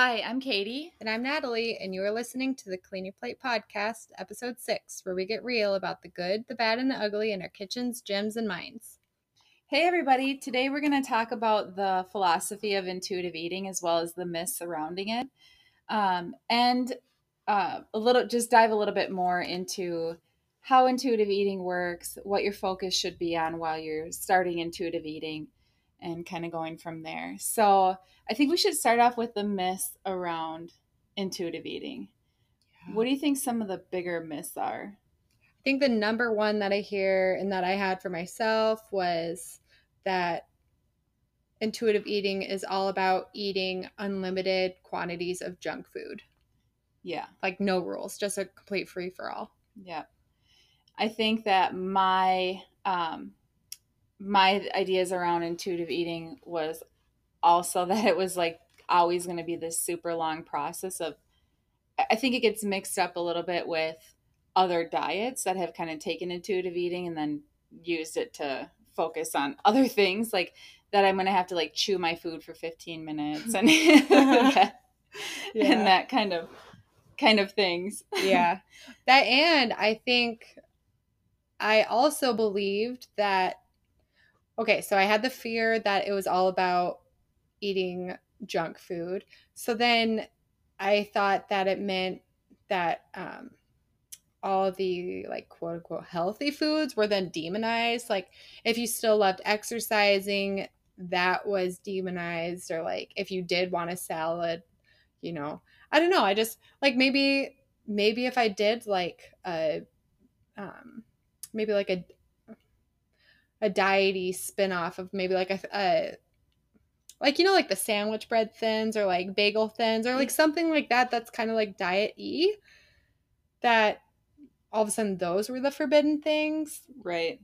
Hi, I'm Katie. And I'm Natalie, and you are listening to the Clean Your Plate podcast, episode six, where we get real about the good, the bad, and the ugly in our kitchens, gyms, and minds. Hey, everybody. Today we're going to talk about the philosophy of intuitive eating as well as the myths surrounding it. Um, and uh, a little, just dive a little bit more into how intuitive eating works, what your focus should be on while you're starting intuitive eating, and kind of going from there. So, I think we should start off with the myths around intuitive eating. Yeah. What do you think some of the bigger myths are? I think the number one that I hear and that I had for myself was that intuitive eating is all about eating unlimited quantities of junk food. Yeah. Like no rules, just a complete free for all. Yeah. I think that my um my ideas around intuitive eating was also that it was like always going to be this super long process of I think it gets mixed up a little bit with other diets that have kind of taken intuitive eating and then used it to focus on other things like that I'm going to have to like chew my food for 15 minutes and that, yeah. and that kind of kind of things. yeah. That and I think I also believed that okay, so I had the fear that it was all about eating junk food. So then I thought that it meant that um, all the like quote unquote healthy foods were then demonized. Like if you still loved exercising, that was demonized, or like if you did want a salad, you know, I don't know. I just like maybe maybe if I did like a um maybe like a a diety spin-off of maybe like a, a like you know like the sandwich bread thins or like bagel thins or like something like that that's kind of like diet e that all of a sudden those were the forbidden things. Right.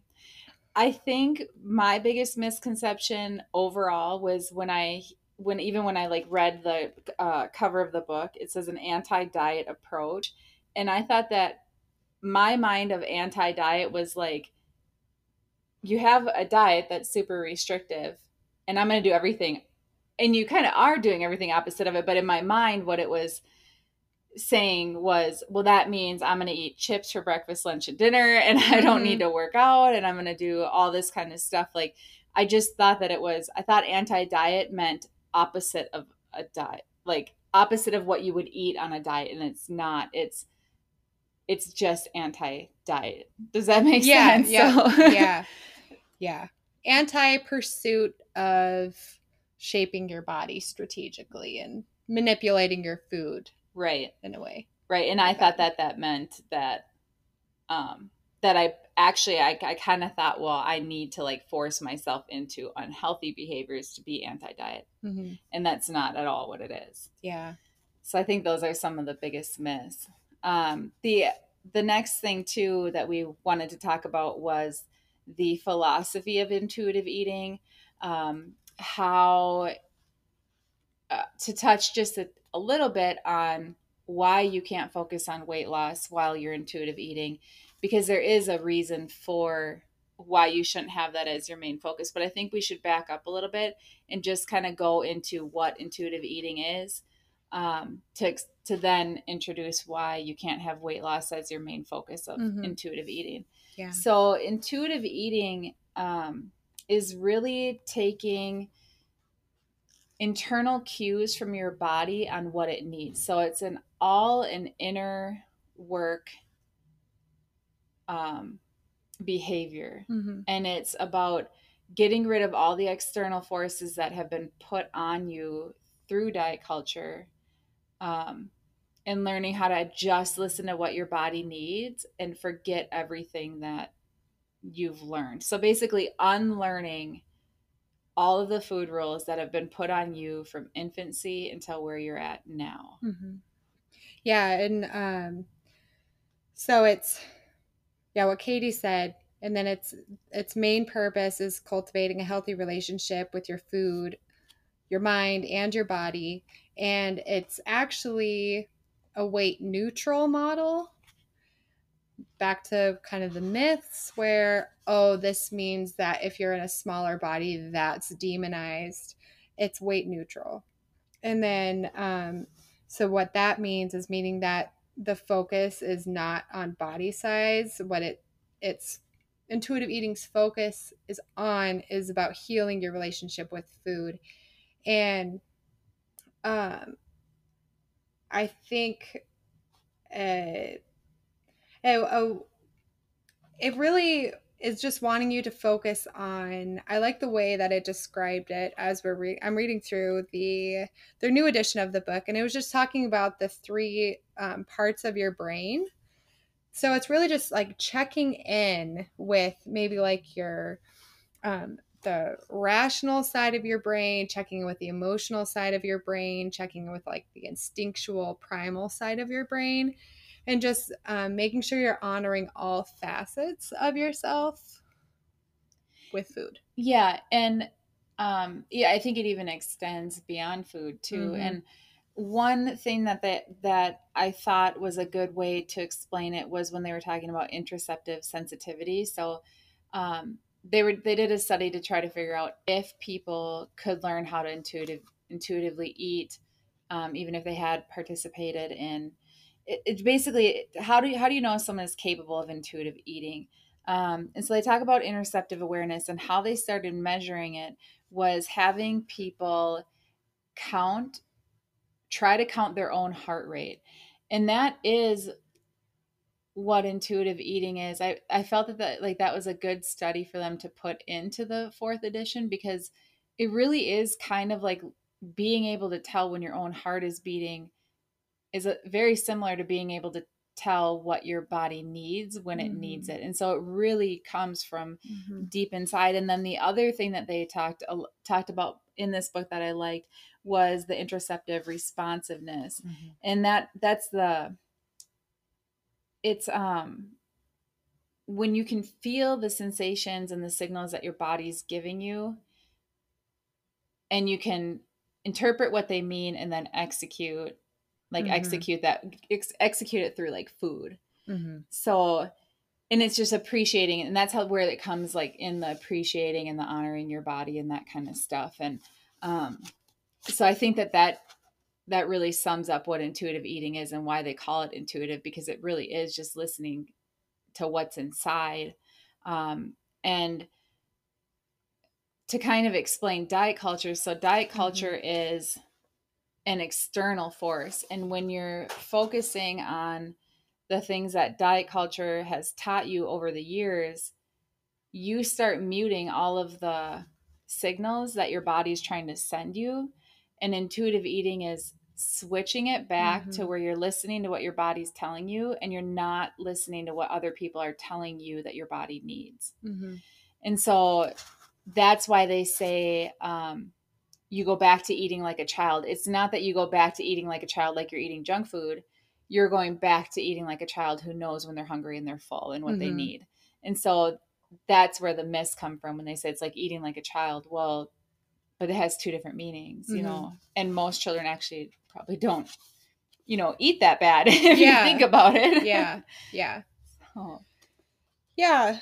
I think my biggest misconception overall was when i when even when i like read the uh, cover of the book it says an anti-diet approach. And i thought that my mind of anti-diet was like you have a diet that's super restrictive and I'm going to do everything. And you kind of are doing everything opposite of it. But in my mind, what it was saying was, well, that means I'm going to eat chips for breakfast, lunch, and dinner, and I don't mm-hmm. need to work out, and I'm going to do all this kind of stuff. Like, I just thought that it was, I thought anti diet meant opposite of a diet, like opposite of what you would eat on a diet. And it's not, it's, it's just anti diet. Does that make yeah, sense? Yeah. So. yeah. Yeah. Anti pursuit of shaping your body strategically and manipulating your food. Right. In a way. Right. And I thought that that meant that, um, that I actually, I, I kind of thought, well, I need to like force myself into unhealthy behaviors to be anti diet. Mm-hmm. And that's not at all what it is. Yeah. So I think those are some of the biggest myths. Um, the the next thing too that we wanted to talk about was the philosophy of intuitive eating, um, how uh, to touch just a, a little bit on why you can't focus on weight loss while you're intuitive eating, because there is a reason for why you shouldn't have that as your main focus. But I think we should back up a little bit and just kind of go into what intuitive eating is um, to to then introduce why you can't have weight loss as your main focus of mm-hmm. intuitive eating. Yeah. So intuitive eating um, is really taking internal cues from your body on what it needs. So it's an all an inner work um, behavior, mm-hmm. and it's about getting rid of all the external forces that have been put on you through diet culture um, and learning how to just listen to what your body needs and forget everything that you've learned. So basically, unlearning all of the food rules that have been put on you from infancy until where you're at now. Mm-hmm. Yeah. And um, so it's, yeah, what Katie said. And then its its main purpose is cultivating a healthy relationship with your food, your mind, and your body. And it's actually a weight neutral model. Back to kind of the myths where oh this means that if you're in a smaller body that's demonized. It's weight neutral. And then um so what that means is meaning that the focus is not on body size. What it it's intuitive eating's focus is on is about healing your relationship with food. And um i think uh, oh, it really is just wanting you to focus on i like the way that it described it as we're re- i'm reading through the their new edition of the book and it was just talking about the three um, parts of your brain. So it's really just like checking in with maybe like your um, the rational side of your brain checking in with the emotional side of your brain checking in with like the instinctual primal side of your brain and just um, making sure you're honoring all facets of yourself with food. Yeah, and um, yeah, I think it even extends beyond food too. Mm-hmm. And one thing that, that that I thought was a good way to explain it was when they were talking about interoceptive sensitivity. So um, they were they did a study to try to figure out if people could learn how to intuitive intuitively eat, um, even if they had participated in it, it's basically how do you, how do you know if someone is capable of intuitive eating? Um, and so they talk about interoceptive awareness and how they started measuring it was having people count, try to count their own heart rate. And that is what intuitive eating is. I, I felt that, that like that was a good study for them to put into the fourth edition because it really is kind of like being able to tell when your own heart is beating is a, very similar to being able to tell what your body needs when it mm-hmm. needs it and so it really comes from mm-hmm. deep inside and then the other thing that they talked uh, talked about in this book that i liked was the interoceptive responsiveness mm-hmm. and that that's the it's um when you can feel the sensations and the signals that your body's giving you and you can interpret what they mean and then execute like mm-hmm. execute that ex- execute it through like food mm-hmm. so and it's just appreciating and that's how where it comes like in the appreciating and the honoring your body and that kind of stuff and um so i think that that that really sums up what intuitive eating is and why they call it intuitive because it really is just listening to what's inside um and to kind of explain diet culture so diet mm-hmm. culture mm-hmm. is an external force. And when you're focusing on the things that diet culture has taught you over the years, you start muting all of the signals that your body's trying to send you. And intuitive eating is switching it back mm-hmm. to where you're listening to what your body's telling you and you're not listening to what other people are telling you that your body needs. Mm-hmm. And so that's why they say, um, you go back to eating like a child. It's not that you go back to eating like a child like you're eating junk food. You're going back to eating like a child who knows when they're hungry and they're full and what mm-hmm. they need. And so that's where the myths come from when they say it's like eating like a child. Well, but it has two different meanings, you mm-hmm. know. And most children actually probably don't, you know, eat that bad if yeah. you think about it. Yeah. Yeah. So. Yeah.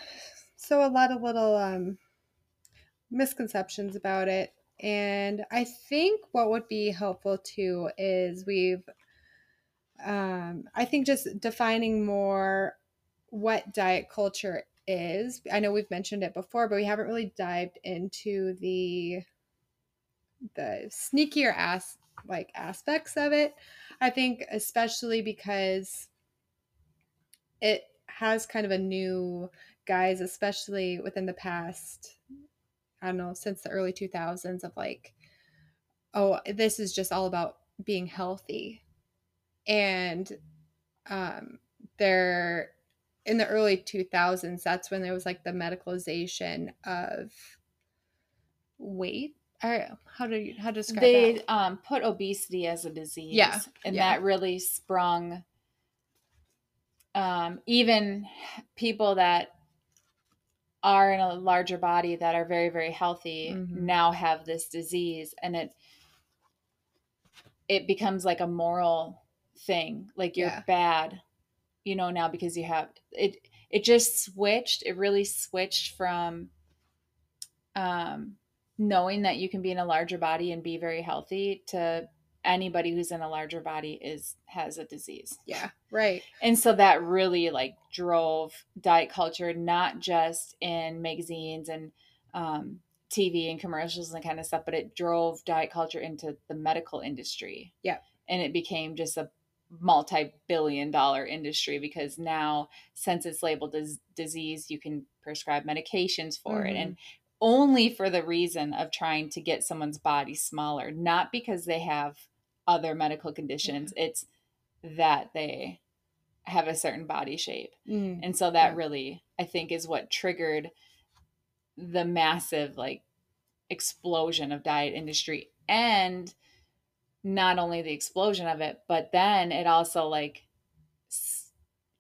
So a lot of little um misconceptions about it and I think what would be helpful too is we've, um, I think just defining more what diet culture is. I know we've mentioned it before, but we haven't really dived into the the sneakier ass like aspects of it. I think especially because it has kind of a new guise, especially within the past I don't know, since the early 2000s of like, oh, this is just all about being healthy. And um, there, in the early 2000s, that's when there was like the medicalization of weight. Or how do you how to describe it? they um, put obesity as a disease, yeah, and yeah. that really sprung um, even people that are in a larger body that are very very healthy mm-hmm. now have this disease and it it becomes like a moral thing like you're yeah. bad you know now because you have it it just switched it really switched from um knowing that you can be in a larger body and be very healthy to anybody who's in a larger body is has a disease. Yeah, right. And so that really like drove diet culture, not just in magazines and um, TV and commercials and kind of stuff, but it drove diet culture into the medical industry. Yeah. And it became just a multi-billion dollar industry because now since it's labeled as disease you can prescribe medications for mm-hmm. it and only for the reason of trying to get someone's body smaller not because they have other medical conditions yeah. it's that they have a certain body shape mm. and so that yeah. really i think is what triggered the massive like explosion of diet industry and not only the explosion of it, but then it also like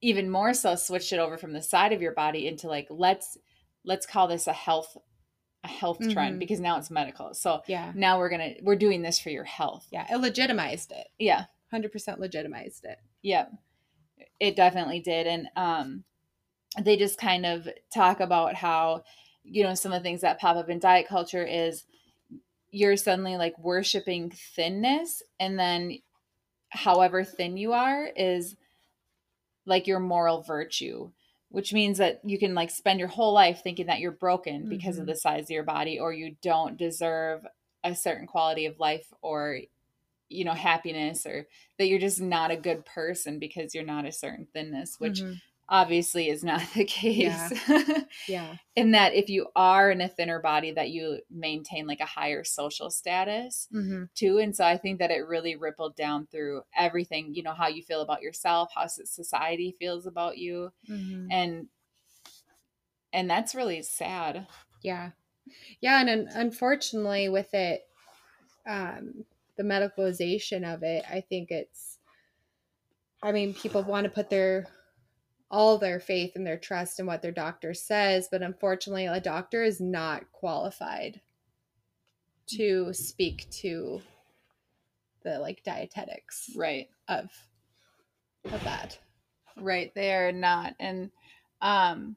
even more so switched it over from the side of your body into like let's let's call this a health a health mm-hmm. trend because now it's medical. So yeah, now we're gonna we're doing this for your health. Yeah, it legitimized it. Yeah, hundred percent legitimized it. Yeah, it definitely did, and um, they just kind of talk about how you know some of the things that pop up in diet culture is you're suddenly like worshiping thinness and then however thin you are is like your moral virtue which means that you can like spend your whole life thinking that you're broken because mm-hmm. of the size of your body or you don't deserve a certain quality of life or you know happiness or that you're just not a good person because you're not a certain thinness which mm-hmm obviously is not the case. Yeah. yeah. in that if you are in a thinner body that you maintain like a higher social status mm-hmm. too. And so I think that it really rippled down through everything, you know, how you feel about yourself, how society feels about you. Mm-hmm. And and that's really sad. Yeah. Yeah, and unfortunately with it um the medicalization of it, I think it's I mean, people want to put their all their faith and their trust in what their doctor says, but unfortunately, a doctor is not qualified to speak to the like dietetics right. of of that. Right they are not and um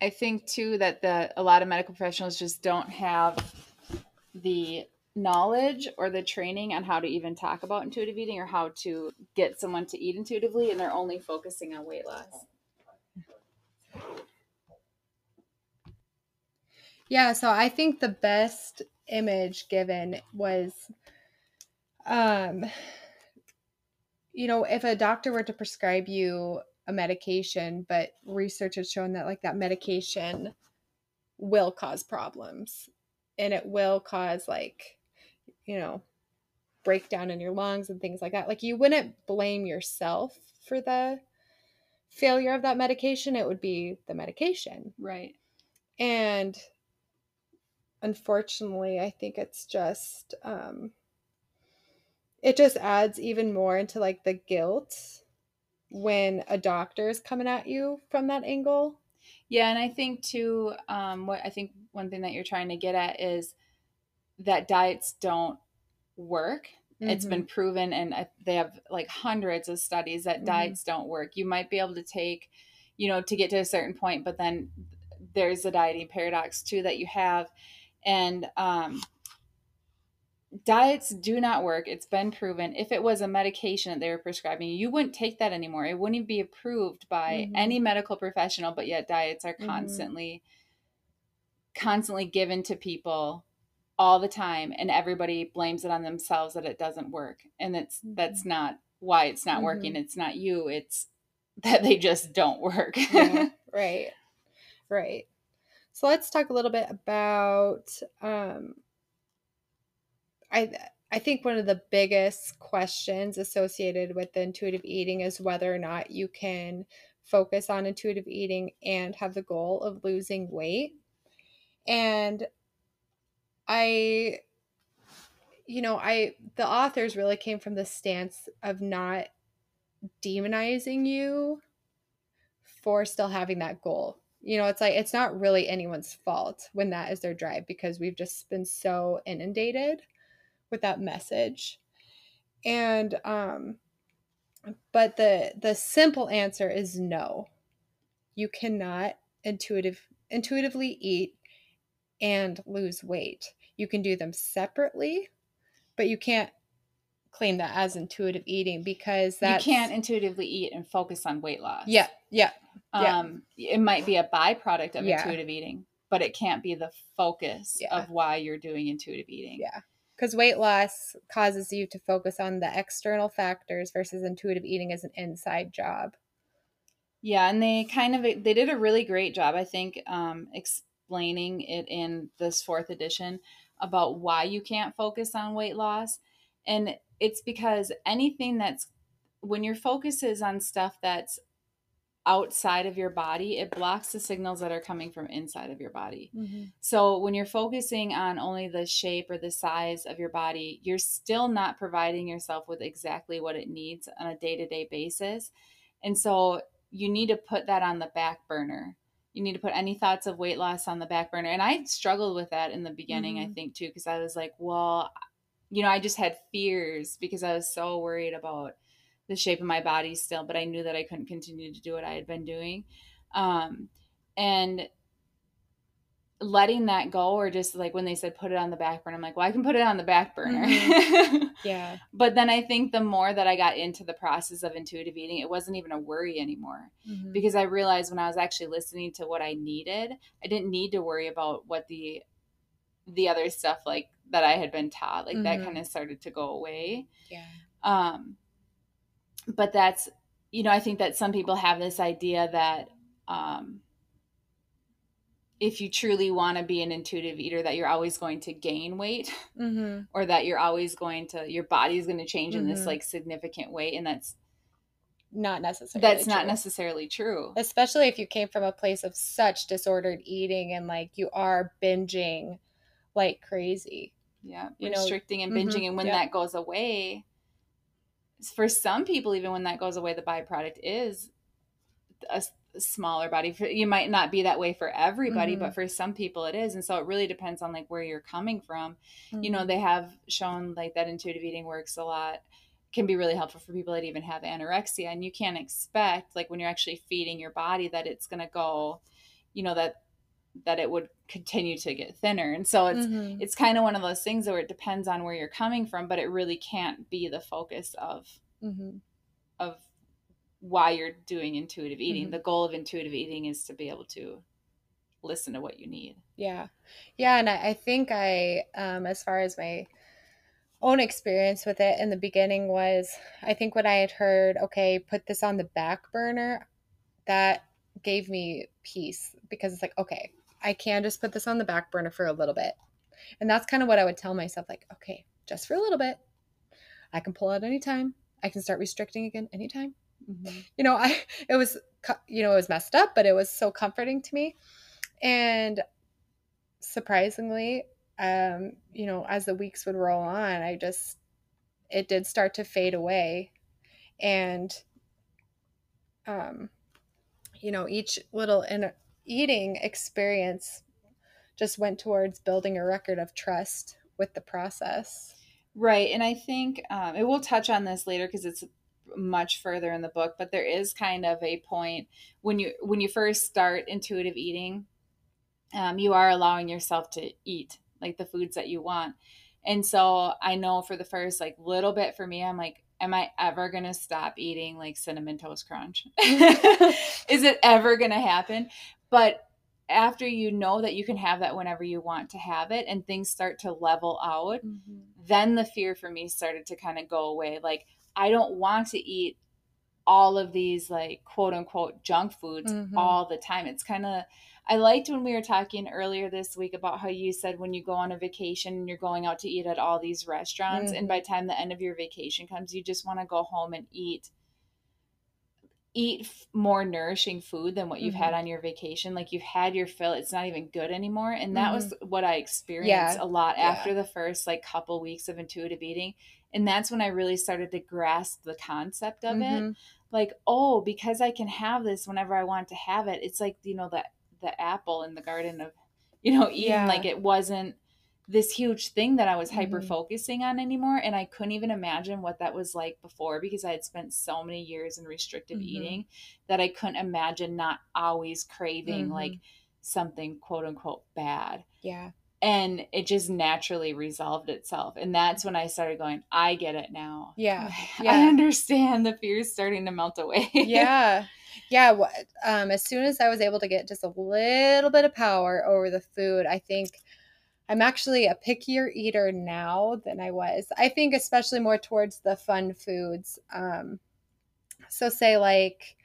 i think too that the a lot of medical professionals just don't have the knowledge or the training on how to even talk about intuitive eating or how to get someone to eat intuitively and they're only focusing on weight loss. Yeah, so I think the best image given was um you know, if a doctor were to prescribe you a medication, but research has shown that like that medication will cause problems and it will cause like you know, breakdown in your lungs and things like that. Like you wouldn't blame yourself for the failure of that medication, it would be the medication. Right. And unfortunately, I think it's just um it just adds even more into like the guilt when a doctor is coming at you from that angle. Yeah, and I think too um what I think one thing that you're trying to get at is that diets don't work. Mm-hmm. It's been mm-hmm. proven, and they have like hundreds of studies that mm-hmm. diets don't work. You might be able to take, you know, to get to a certain point, but then there's a dieting paradox too that you have. And um, diets do not work. It's been proven. If it was a medication that they were prescribing, you wouldn't take that anymore. It wouldn't even be approved by mm-hmm. any medical professional, but yet diets are mm-hmm. constantly constantly given to people all the time and everybody blames it on themselves that it doesn't work and it's mm-hmm. that's not why it's not mm-hmm. working it's not you it's that they just don't work yeah, right right so let's talk a little bit about um i i think one of the biggest questions associated with intuitive eating is whether or not you can focus on intuitive eating and have the goal of losing weight and I you know, I the authors really came from the stance of not demonizing you for still having that goal. You know, it's like it's not really anyone's fault when that is their drive because we've just been so inundated with that message. And um but the the simple answer is no. You cannot intuitive intuitively eat and lose weight. You can do them separately, But you can't claim that as intuitive eating because that you can't intuitively eat and focus on weight loss. Yeah, yeah. yeah. Um, it might be a byproduct of Yeah. intuitive eating, but it can't be the focus Yeah. of why you're doing intuitive eating. Yeah. Because weight loss causes you to focus on the external factors versus intuitive eating as an inside job. Yeah, and they kind of they did a really great job, I think, um, explaining it in this fourth edition about why you can't focus on weight loss, and it's because anything that's when your focus is on stuff that's outside of your body, it blocks the signals that are coming from inside of your body. Mm-hmm. So when you're focusing on only the shape or the size of your body, you're still not providing yourself with exactly what it needs on a day-to-day basis. And so you need to put that on the back burner. You need to put any thoughts of weight loss on the back burner. And I struggled with that in the beginning, I Mhm. think too, because I was like, well, you know, I just had fears because I was so worried about the shape of my body still, but I knew that I couldn't continue to do what I had been doing. Um, and letting that go, or just like when they said put it on the back burner, I'm like, well, I can put it on the back burner. Yeah. but then I think the more that I got into the process of intuitive eating, it wasn't even a worry anymore Mhm. because I realized when I was actually listening to what I needed, I didn't need to worry about what the the other stuff like that I had been taught, like that Mhm. kind of started to go away. Yeah. Um, but that's, you know, I think that some people have this idea that um, if you truly want to be an intuitive eater, that you're always going to gain weight Mm-hmm. or that you're always going to, your body's going to change in this Mhm. like significant way. And that's, Not necessarily. that's not true. necessarily true. Especially if you came from a place of such disordered eating and like you are binging like crazy. Yeah. you know, Restricting and mhm, binging. And when yeah. that goes away, for some people, even when that goes away, the byproduct is a, smaller body. You might not be that way for everybody, Mhm. but for some people it is. And so it really depends on like where you're coming from. You know, Mhm. they have shown like that intuitive eating works a lot can be really helpful for people that even have anorexia and you can't expect like when you're actually feeding your body that it's going to go you know that that it would continue to get thinner and so it's Mhm. it's kind of one of those things where it depends on where you're coming from but it really can't be the focus of Mhm. of why you're doing intuitive eating Mhm. the goal of intuitive eating is to be able to listen to what you need Yeah. Yeah. And I, I think I, um, as far as my own experience with it in the beginning was, I think when I had heard, okay, put this on the back burner, that gave me peace because it's like, okay, I can just put this on the back burner for a little bit. And that's kind of what I would tell myself like, okay, just for a little bit. I can pull out anytime. I can start restricting again anytime you know i it was you know it was messed up but it was so comforting to me. And surprisingly um you know as the weeks would roll on i just it did start to fade away. And um you know each little in eating experience just went towards building a record of trust with the process. Right. And I think um, it will touch on this later because it's much further in the book, but there is kind of a point when you when you first start intuitive eating, um, you are allowing yourself to eat like the foods that you want. And so I know for the first like little bit for me, I'm like, am I ever gonna stop eating like cinnamon toast crunch? is it ever gonna happen? But after you know that you can have that whenever you want to have it and things start to level out, then the fear for me started to kind of go away. Like, I don't want to eat all of these, like, quote unquote, junk foods Mhm. all the time. It's kind of, I liked when we were talking earlier this week about how you said when you go on a vacation and you're going out to eat at all these restaurants, and Mhm. by the time the end of your vacation comes, you just want to go home and eat eat f- more nourishing food than what you've had Mhm. on your vacation like you've had your fill it's not even good anymore and that was what i experienced Yeah. a lot Yeah. after the first like couple weeks of intuitive eating and that's when i really started to grasp the concept of it Mhm. like oh because i can have this whenever i want to have it it's like you know the the apple in the garden of you know eden Yeah. like it wasn't this huge thing that i was Mhm. hyper focusing on anymore and i couldn't even imagine what that was like before because i had spent so many years in restrictive Mhm. eating that i couldn't imagine not always craving Mhm. like something quote unquote bad yeah and it just naturally resolved itself and that's when i started going i get it now Yeah. i understand the fear is starting to melt away yeah. Yeah. Um, as soon as I was able to get just a little bit of power over the food, I think I'm actually a pickier eater now than I was. I think especially more towards the fun foods. Um, so say like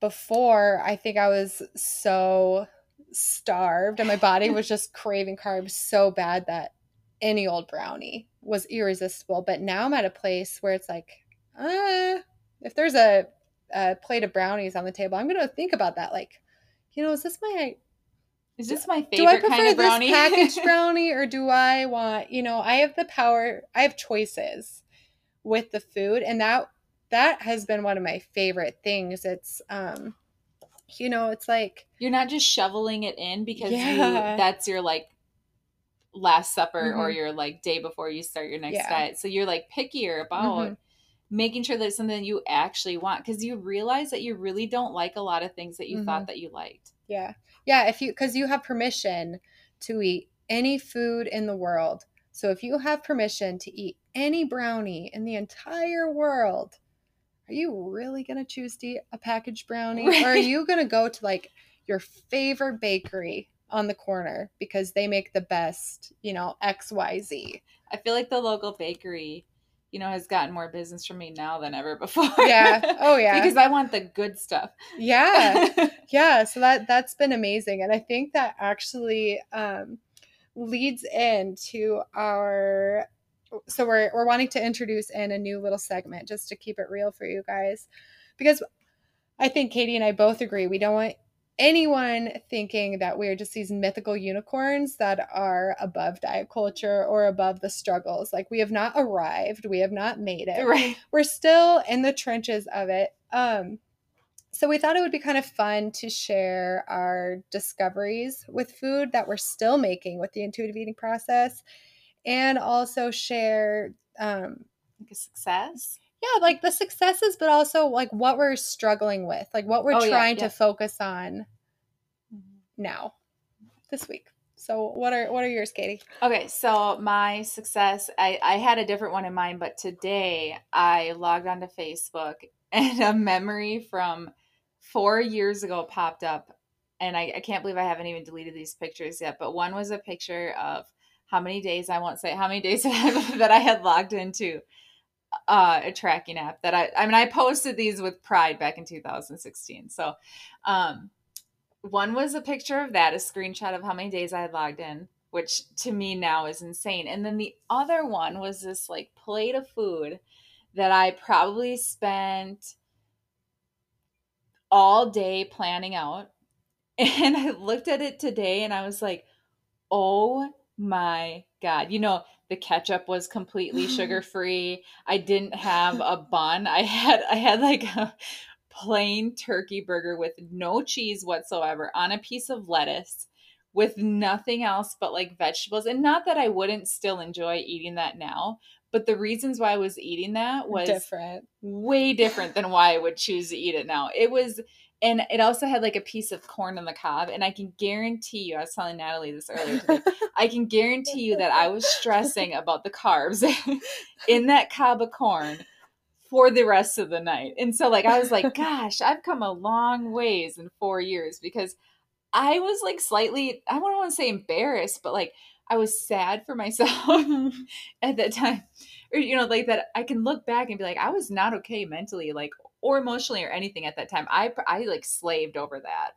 before, I think I was so starved and my body was just craving carbs so bad that any old brownie was irresistible. But now I'm at a place where it's like, uh, if there's a, a plate of brownies on the table, I'm gonna think about that. Like, you know, is this my is this my favorite do I prefer kind of brownie this packaged brownie or do I want, you know, I have the power, I have choices with the food and that that has been one of my favorite things. It's um you know, it's like you're not just shoveling it in because Yeah. you that's your like last supper or Mhm. your like day before you start your next Yeah. diet so you're like pickier about Mhm. making sure that it's something you actually want because you realize that you really don't like a lot of things that you Mhm. thought that you liked yeah. Yeah, if you cuz you have permission to eat any food in the world. So if you have permission to eat any brownie in the entire world, are you really going to choose to eat a packaged brownie or are you going to go to like your favorite bakery on the corner because they make the best, you know, XYZ? i feel like the local bakery you know has gotten more business from me now than ever before Yeah. Oh yeah. because i want the good stuff yeah. yeah so that that's been amazing and i think that actually um, leads into our so we're, we're wanting to introduce in a new little segment just to keep it real for you guys. Because i think katie and i both agree we don't want anyone thinking that we're just these mythical unicorns that are above diet culture or above the struggles. Like we have not arrived we have not made it. Right. We're still in the trenches of it. Um, so we thought it would be kind of fun to share our discoveries with food that we're still making with the intuitive eating process, and also share, um, like a success yeah, like the successes, but also like what we're struggling with, like what we're Oh, yeah, trying yeah. to focus on now, this week. So what are what are yours, Katie? Okay, so my success, I, I had a different one in mind, but today I logged onto Facebook and a memory from four years ago popped up. And I, I can't believe I haven't even deleted these pictures yet, but one was a picture of how many days, I won't say how many days that I, had logged into uh, a tracking app that I, I mean, I posted these with pride back in 2016. So, um, one was a picture of that, a screenshot of how many days I had logged in, which to me now is insane. And then the other one was this like plate of food that I probably spent all day planning out. And I looked at it today and I was like, oh my God. You know, the ketchup was completely sugar free. I didn't have a bun. I had I had like a plain turkey burger with no cheese whatsoever on a piece of lettuce with nothing else but like vegetables. And not that I wouldn't still enjoy eating that now, but the reasons why I was eating that was Different. way different than why I would choose to eat it now. It was, and it also had like a piece of corn on the cob. And I can guarantee you, I was telling Natalie this earlier today, I can guarantee you that I was stressing about the carbs in that cob of corn for the rest of the night. And so, like, I was like, gosh, I've come a long ways in four years because I was like slightly, I don't want to say embarrassed, but like, I was sad for myself at that time. Or, you know, like that I can look back and be like, I was not okay mentally, like, or emotionally or anything at that time. I, I like slaved over that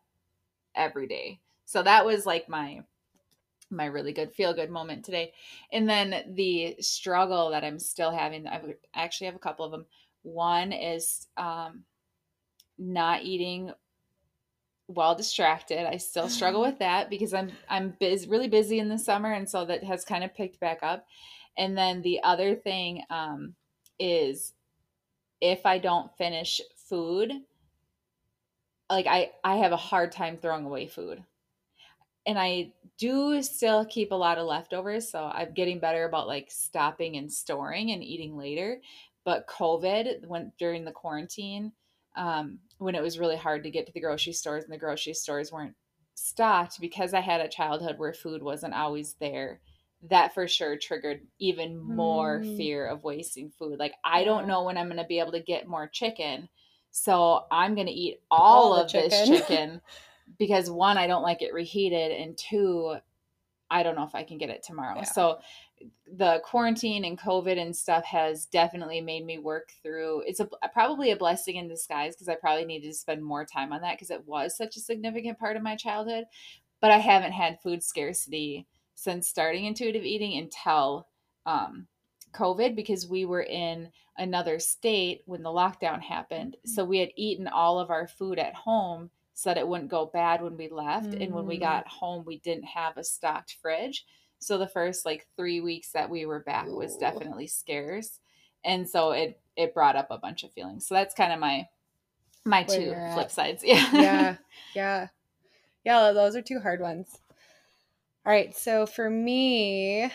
every day. So that was like my, my really good feel good moment today. And then the struggle that I'm still having, I actually have a couple of them. One is um, not eating well distracted. I still struggle with that because I'm I'm busy, really busy in the summer, and so that has kind of picked back up. And then the other thing um, is if I don't finish food, like I I have a hard time throwing away food. And I do still keep a lot of leftovers, so I'm getting better about like stopping and storing and eating later. But COVID, when during the quarantine, um, when it was really hard to get to the grocery stores and the grocery stores weren't stocked because I had a childhood where food wasn't always there. That for sure triggered even more Mm. fear of wasting food. Like I don't know when I'm going to be able to get more chicken. So I'm going to eat all, All of this chicken. chicken because one I don't like it reheated and two I don't know if I can get it tomorrow. Yeah. So the quarantine and COVID and stuff has definitely made me work through. It's a probably a blessing in disguise because I probably needed to spend more time on that because it was such a significant part of my childhood. But I haven't had food scarcity since starting intuitive eating until um, COVID because we were in another state when the lockdown happened. So we had eaten all of our food at home so that it wouldn't go bad when we left. And when we Mm. got home, we didn't have a stocked fridge. So the first like three weeks that we were back was definitely scarce. And so it it brought up a bunch of feelings. So that's kind of my my Where 2 flip at. sides. Yeah. yeah, yeah, yeah. Those are two hard ones. All right, so for me,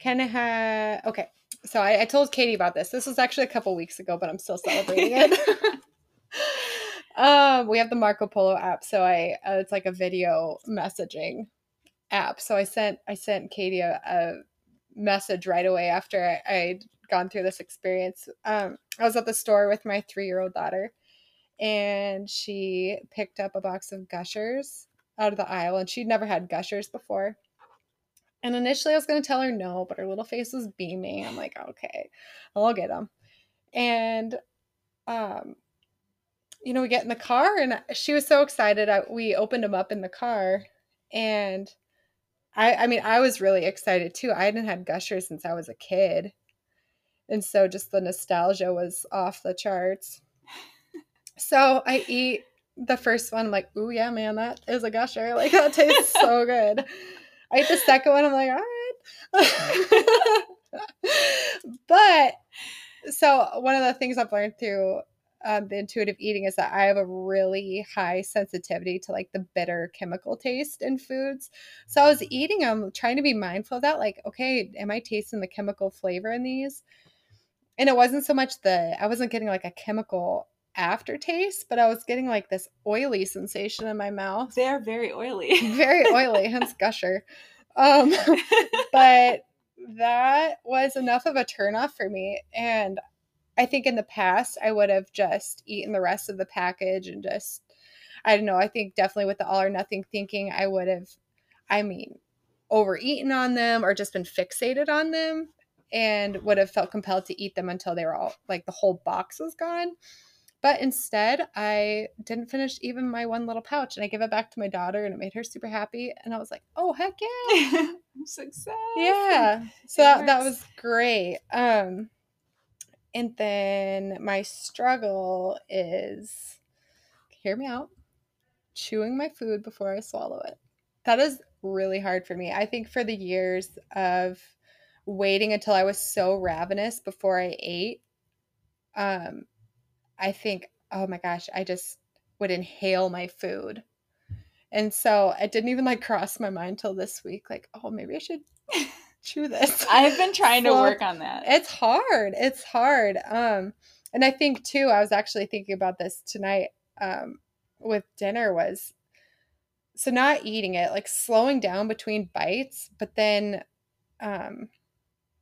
kind of have okay. So I, I told Katie about this. This was actually a couple weeks ago, but I'm still celebrating it. um, we have the Marco Polo app, so I uh, it's like a video messaging app. So I sent I sent Katie a, a message right away after I, I'd gone through this experience. Um, I was at the store with my three year old daughter, and she picked up a box of Gushers out of the aisle, and she'd never had Gushers before. And initially, I was going to tell her no, but her little face was beaming. I'm like, okay, I'll get them. And, um, you know, we get in the car, and she was so excited. I, we opened them up in the car, and I, I mean, I was really excited too. I hadn't had Gushers since I was a kid, and so just the nostalgia was off the charts. So I eat the first one. I'm like, ooh, yeah, man, that is a gusher. Like, that tastes so good. I eat the second one. I'm like, all right. but so one of the things I've learned through um, the intuitive eating is that I have a really high sensitivity to like the bitter chemical taste in foods. So I was eating them, trying to be mindful of that. Like, okay, am I tasting the chemical flavor in these? And it wasn't so much the, I wasn't getting like a chemical aftertaste, but I was getting like this oily sensation in my mouth. they are very oily. Very oily, hence gusher. Um, but that was enough of a turnoff for me. And I think in the past, I would have just eaten the rest of the package and just, I don't know, I think definitely with the all or nothing thinking, I would have, I mean, overeaten on them or just been fixated on them and would have felt compelled to eat them until they were all like the whole box was gone. But instead, I didn't finish even my one little pouch and I gave it back to my daughter and it made her super happy. And I was like, oh, heck yeah. I'm success. Yeah. So that, that was great. Um, and then my struggle is hear me out chewing my food before I swallow it. That is really hard for me. I think for the years of waiting until I was so ravenous before I ate, um, I think, oh my gosh, I just would inhale my food. And so it didn't even like cross my mind till this week, like, oh, maybe I should chew this. I've been trying to work on that. It's hard. It's hard. Um, and I think too, I was actually thinking about this tonight um, with dinner was so not eating it, like slowing down between bites, but then um,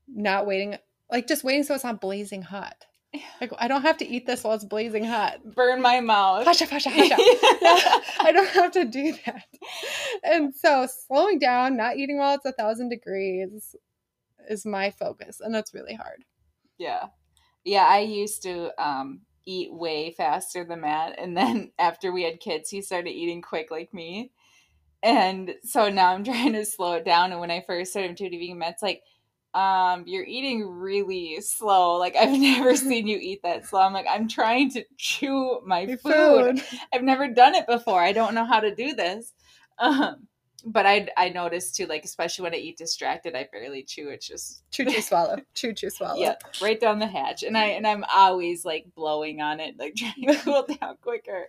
not waiting, like just waiting so it's not blazing hot. Like I don't have to eat this while it's blazing hot. Burn my mouth. Pasha, pasha, pasha. Yeah, I don't have to do that. And so slowing down, not eating while it's a thousand degrees is my focus. And that's really hard. Yeah. Yeah, I used to um eat way faster than Matt and then after we had kids he started eating quick like me. And so now I'm trying to slow it down and when I first started intuitive eating Matt's like um you're eating really slow. Like i've never seen you eat that slow. I'm like i'm trying to chew my Your food. i've never done it before. I don't know how to do this. Um but i i noticed too like especially when i eat distracted i barely chew it's just Chew, chew, swallow. Chew, chew, swallow. Yeah, right down the hatch. And I and I'm always like blowing on it, like trying to cool down quicker.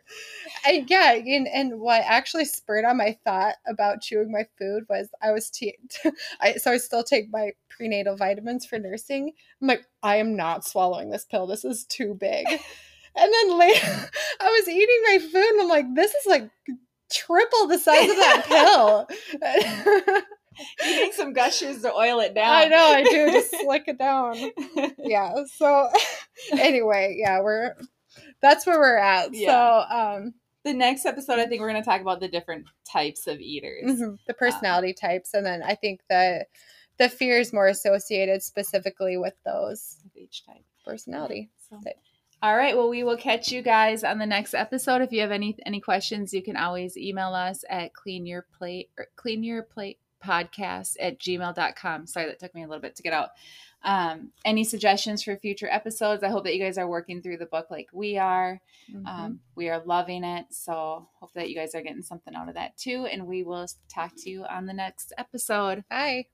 I, yeah, and, and what actually spurred on my thought about chewing my food was I was t- I so I still take my prenatal vitamins for nursing. I'm like, I am not swallowing this pill. This is too big. And then later, I was eating my food, and I'm like, this is like triple the size of that pill. Eating some gushers to oil it down. I know I do. Just slick it down. Yeah. So anyway, yeah, we're that's where we're at. Yeah. So um the next episode, I think we're going to talk about the different types of eaters. mhm, the personality types, and then I think the the fear is more associated specifically with those each type. personality. So. type. All right. Well, we will catch you guys on the next episode. If you have any any questions, you can always email us at clean your plate or clean your plate podcast at gmail.com. Sorry, that took me a little bit to get out. Um, any suggestions for future episodes? I hope that you guys are working through the book like we are. Mhm. Um, we are loving it. So hope that you guys are getting something out of that too. And we will talk to you on the next episode. Bye.